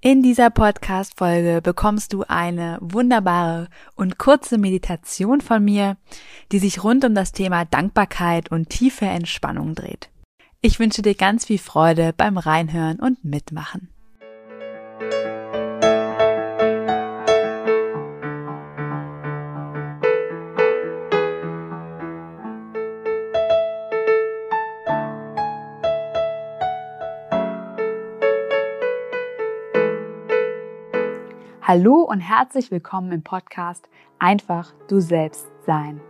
In dieser Podcast-Folge bekommst du eine wunderbare und kurze Meditation von mir, die sich rund um das Thema Dankbarkeit und tiefe Entspannung dreht. Ich wünsche dir ganz viel Freude beim Reinhören und Mitmachen. Hallo und herzlich willkommen im Podcast Einfach du selbst sein.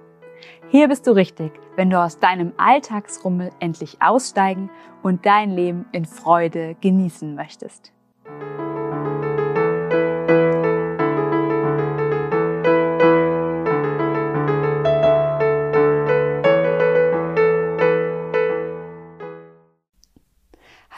Hier bist du richtig, wenn du aus deinem Alltagsrummel endlich aussteigen und dein Leben in Freude genießen möchtest.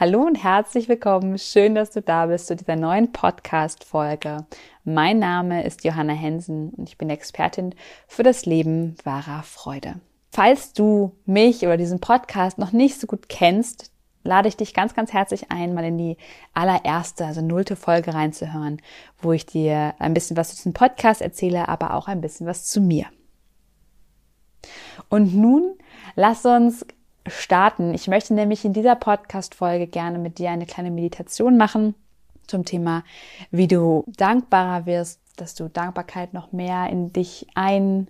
Hallo und herzlich willkommen. Schön, dass du da bist zu dieser neuen Podcast-Folge. Mein Name ist Johanna Hensen und ich bin Expertin für das Leben wahrer Freude. Falls du mich oder diesen Podcast noch nicht so gut kennst, lade ich dich ganz, ganz herzlich ein, mal in die allererste, also nullte Folge reinzuhören, wo ich dir ein bisschen was zu diesem Podcast erzähle, aber auch ein bisschen was zu mir. Und nun lass uns starten. Ich möchte nämlich in dieser Podcast-Folge gerne mit dir eine kleine Meditation machen zum Thema, wie du dankbarer wirst, dass du Dankbarkeit noch mehr in dich einlädst,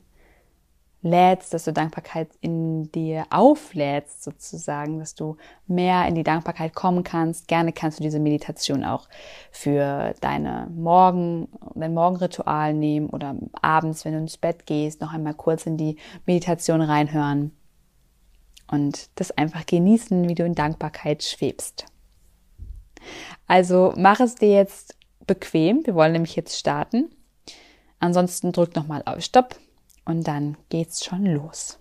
dass du Dankbarkeit in dir auflädst sozusagen, dass du mehr in die Dankbarkeit kommen kannst. Gerne kannst du diese Meditation auch für deine Morgen, dein Morgenritual nehmen oder abends, wenn du ins Bett gehst, noch einmal kurz in die Meditation reinhören und das einfach genießen, wie du in Dankbarkeit schwebst. Also mach es dir jetzt bequem. Wir wollen nämlich jetzt starten. Ansonsten drück nochmal auf Stopp und dann geht's schon los.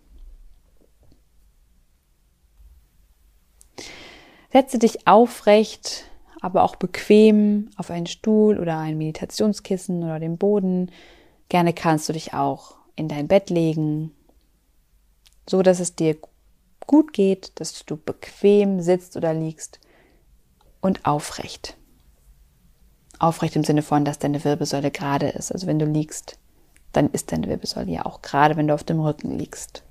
Setze dich aufrecht, aber auch bequem auf einen Stuhl oder ein Meditationskissen oder den Boden. Gerne kannst du dich auch in dein Bett legen, so dass es dir gut geht, dass du bequem sitzt oder liegst und aufrecht. Aufrecht im Sinne von, dass deine Wirbelsäule gerade ist. Also wenn du liegst, dann ist deine Wirbelsäule ja auch gerade, wenn du auf dem Rücken liegst.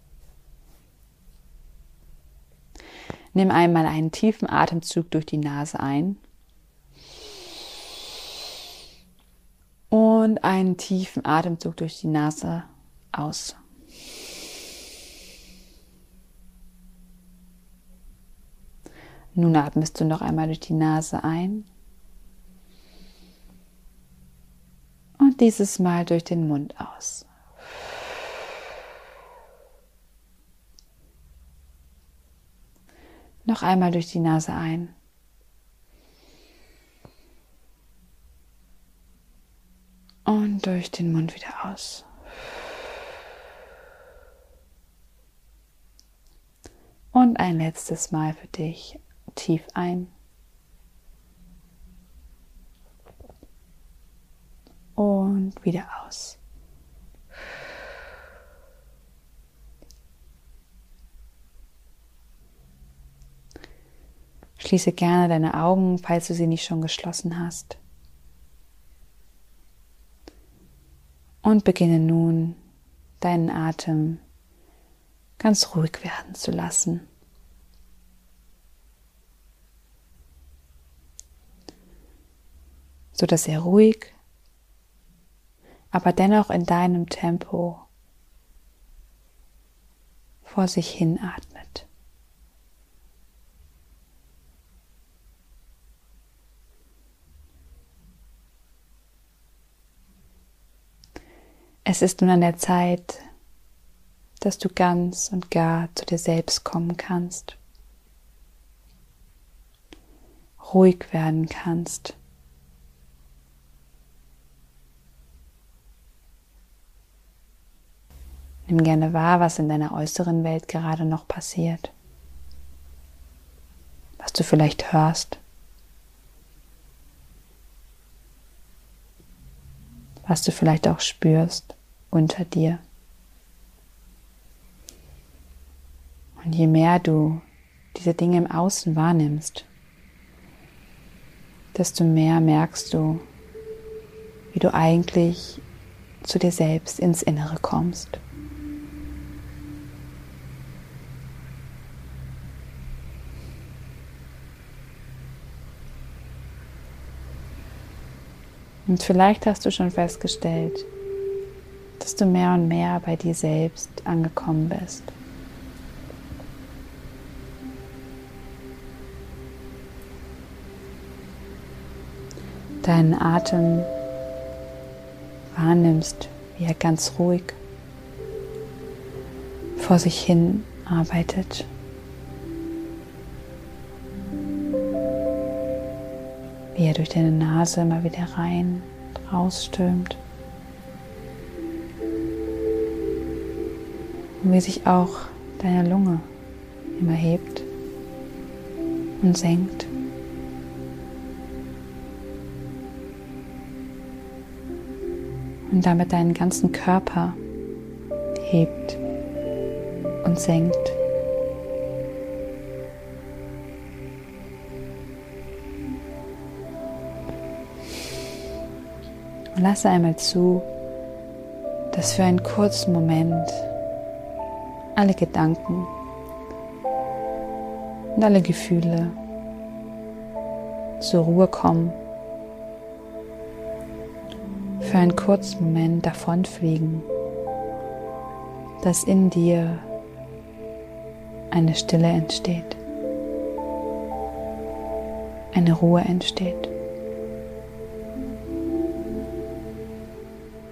Nimm einmal einen tiefen Atemzug durch die Nase ein und einen tiefen Atemzug durch die Nase aus. Nun atmest du noch einmal durch die Nase ein und dieses Mal durch den Mund aus. Noch einmal durch die Nase ein. Und durch den Mund wieder aus. Und ein letztes Mal für dich tief ein. Und wieder aus. Schließe gerne deine Augen, falls du sie nicht schon geschlossen hast. Und beginne nun deinen Atem ganz ruhig werden zu lassen. So dass er ruhig, aber dennoch in deinem Tempo vor sich hin atmet. Es ist nun an der Zeit, dass du ganz und gar zu dir selbst kommen kannst, ruhig werden kannst Nimm gerne wahr, was in deiner äußeren Welt gerade noch passiert. Was du vielleicht hörst. Was du vielleicht auch spürst unter dir. Und je mehr du diese Dinge im Außen wahrnimmst, desto mehr merkst du, wie du eigentlich zu dir selbst ins Innere kommst. Und vielleicht hast du schon festgestellt, dass du mehr und mehr bei dir selbst angekommen bist. Deinen Atem wahrnimmst, wie er ganz ruhig vor sich hin arbeitet. Wie er durch deine Nase immer wieder rein, rausströmt. Und wie sich auch deine Lunge immer hebt und senkt. Und damit deinen ganzen Körper hebt und senkt. Und lasse einmal zu, dass für einen kurzen Moment alle Gedanken und alle Gefühle zur Ruhe kommen, für einen kurzen Moment davonfliegen, dass in dir eine Stille entsteht, eine Ruhe entsteht.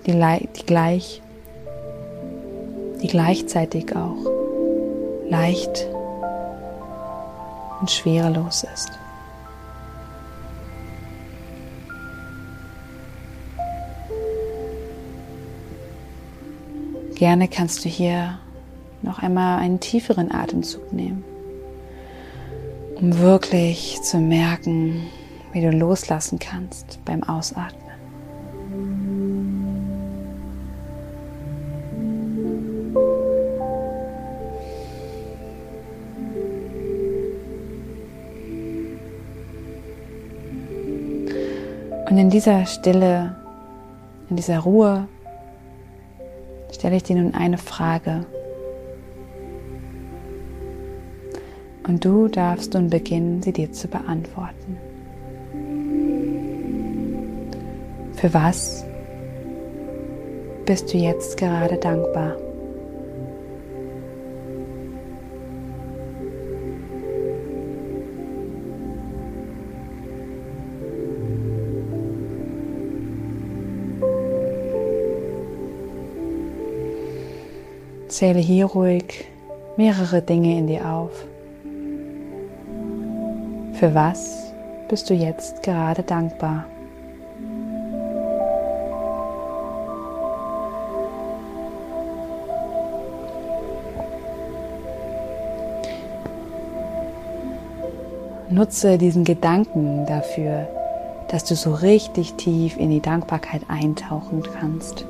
Die, die gleich, die gleichzeitig auch leicht und schwerelos ist. Gerne kannst du hier noch einmal einen tieferen Atemzug nehmen, um wirklich zu merken, wie du loslassen kannst beim Ausatmen. Und in dieser Stille, in dieser Ruhe, stelle ich dir nun eine Frage. Und du darfst nun beginnen, sie dir zu beantworten. Für was bist du jetzt gerade dankbar? Zähle hier ruhig mehrere Dinge in dir auf. Für was bist du jetzt gerade dankbar? Nutze diesen Gedanken dafür, dass du so richtig tief in die Dankbarkeit eintauchen kannst.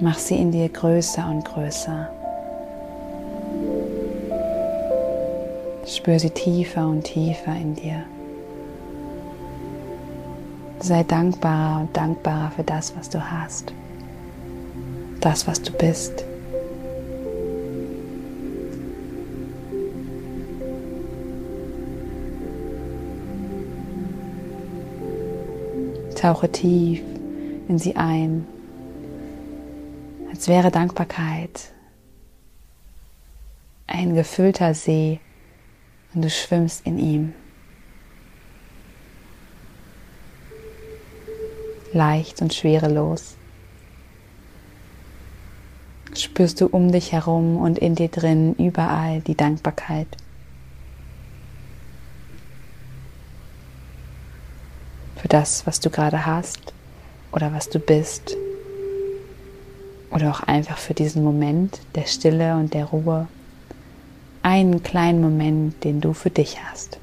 Mach sie in dir größer und größer. Spür sie tiefer und tiefer in dir. Sei dankbarer und dankbarer für das, was du hast. Das, was du bist. Tauche tief in sie ein als wäre Dankbarkeit ein gefüllter See und du schwimmst in ihm. Leicht und schwerelos. Spürst du um dich herum und in dir drin überall die Dankbarkeit. Für das, was du gerade hast oder was du bist oder auch einfach für diesen Moment der Stille und der Ruhe einen kleinen Moment, den du für dich hast.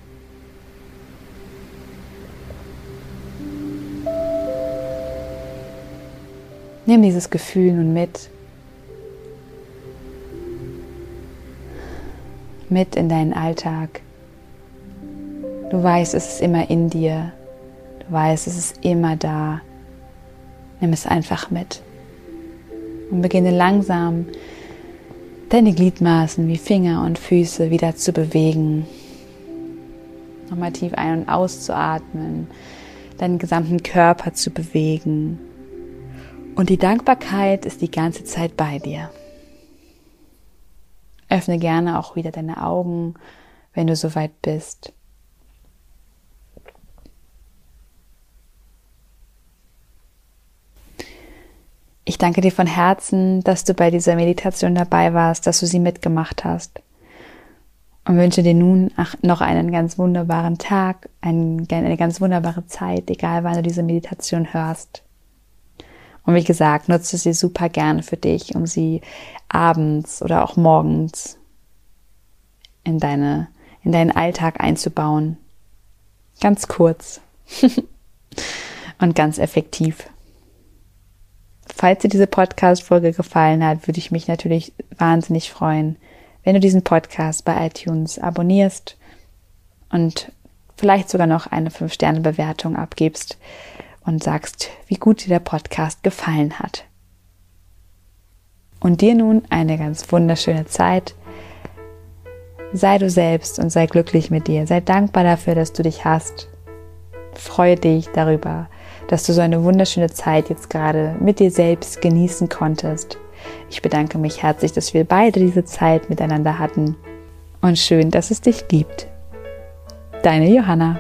Nimm dieses Gefühl nun mit, mit in deinen Alltag. Du weißt, es ist immer in dir. Du weißt, es ist immer da. Nimm es einfach mit. Und beginne langsam deine Gliedmaßen wie Finger und Füße wieder zu bewegen. Nochmal tief ein- und auszuatmen, deinen gesamten Körper zu bewegen. Und die Dankbarkeit ist die ganze Zeit bei dir. Öffne gerne auch wieder deine Augen, wenn du soweit bist. Ich danke dir von Herzen, dass du bei dieser Meditation dabei warst, dass du sie mitgemacht hast. Und wünsche dir nun noch einen ganz wunderbaren Tag, eine ganz wunderbare Zeit, egal wann du diese Meditation hörst. Und wie gesagt, nutze sie super gerne für dich, um sie abends oder auch morgens in deine, in deinen Alltag einzubauen. Ganz kurz und ganz effektiv. Falls dir diese Podcast-Folge gefallen hat, würde ich mich natürlich wahnsinnig freuen, wenn du diesen Podcast bei iTunes abonnierst und vielleicht sogar noch eine 5-Sterne-Bewertung abgibst und sagst, wie gut dir der Podcast gefallen hat. Und dir nun eine ganz wunderschöne Zeit. Sei du selbst und sei glücklich mit dir. Sei dankbar dafür, dass du dich hast. Freue dich darüber, dass du so eine wunderschöne Zeit jetzt gerade mit dir selbst genießen konntest. Ich bedanke mich herzlich, dass wir beide diese Zeit miteinander hatten und schön, dass es dich gibt. Deine Johanna.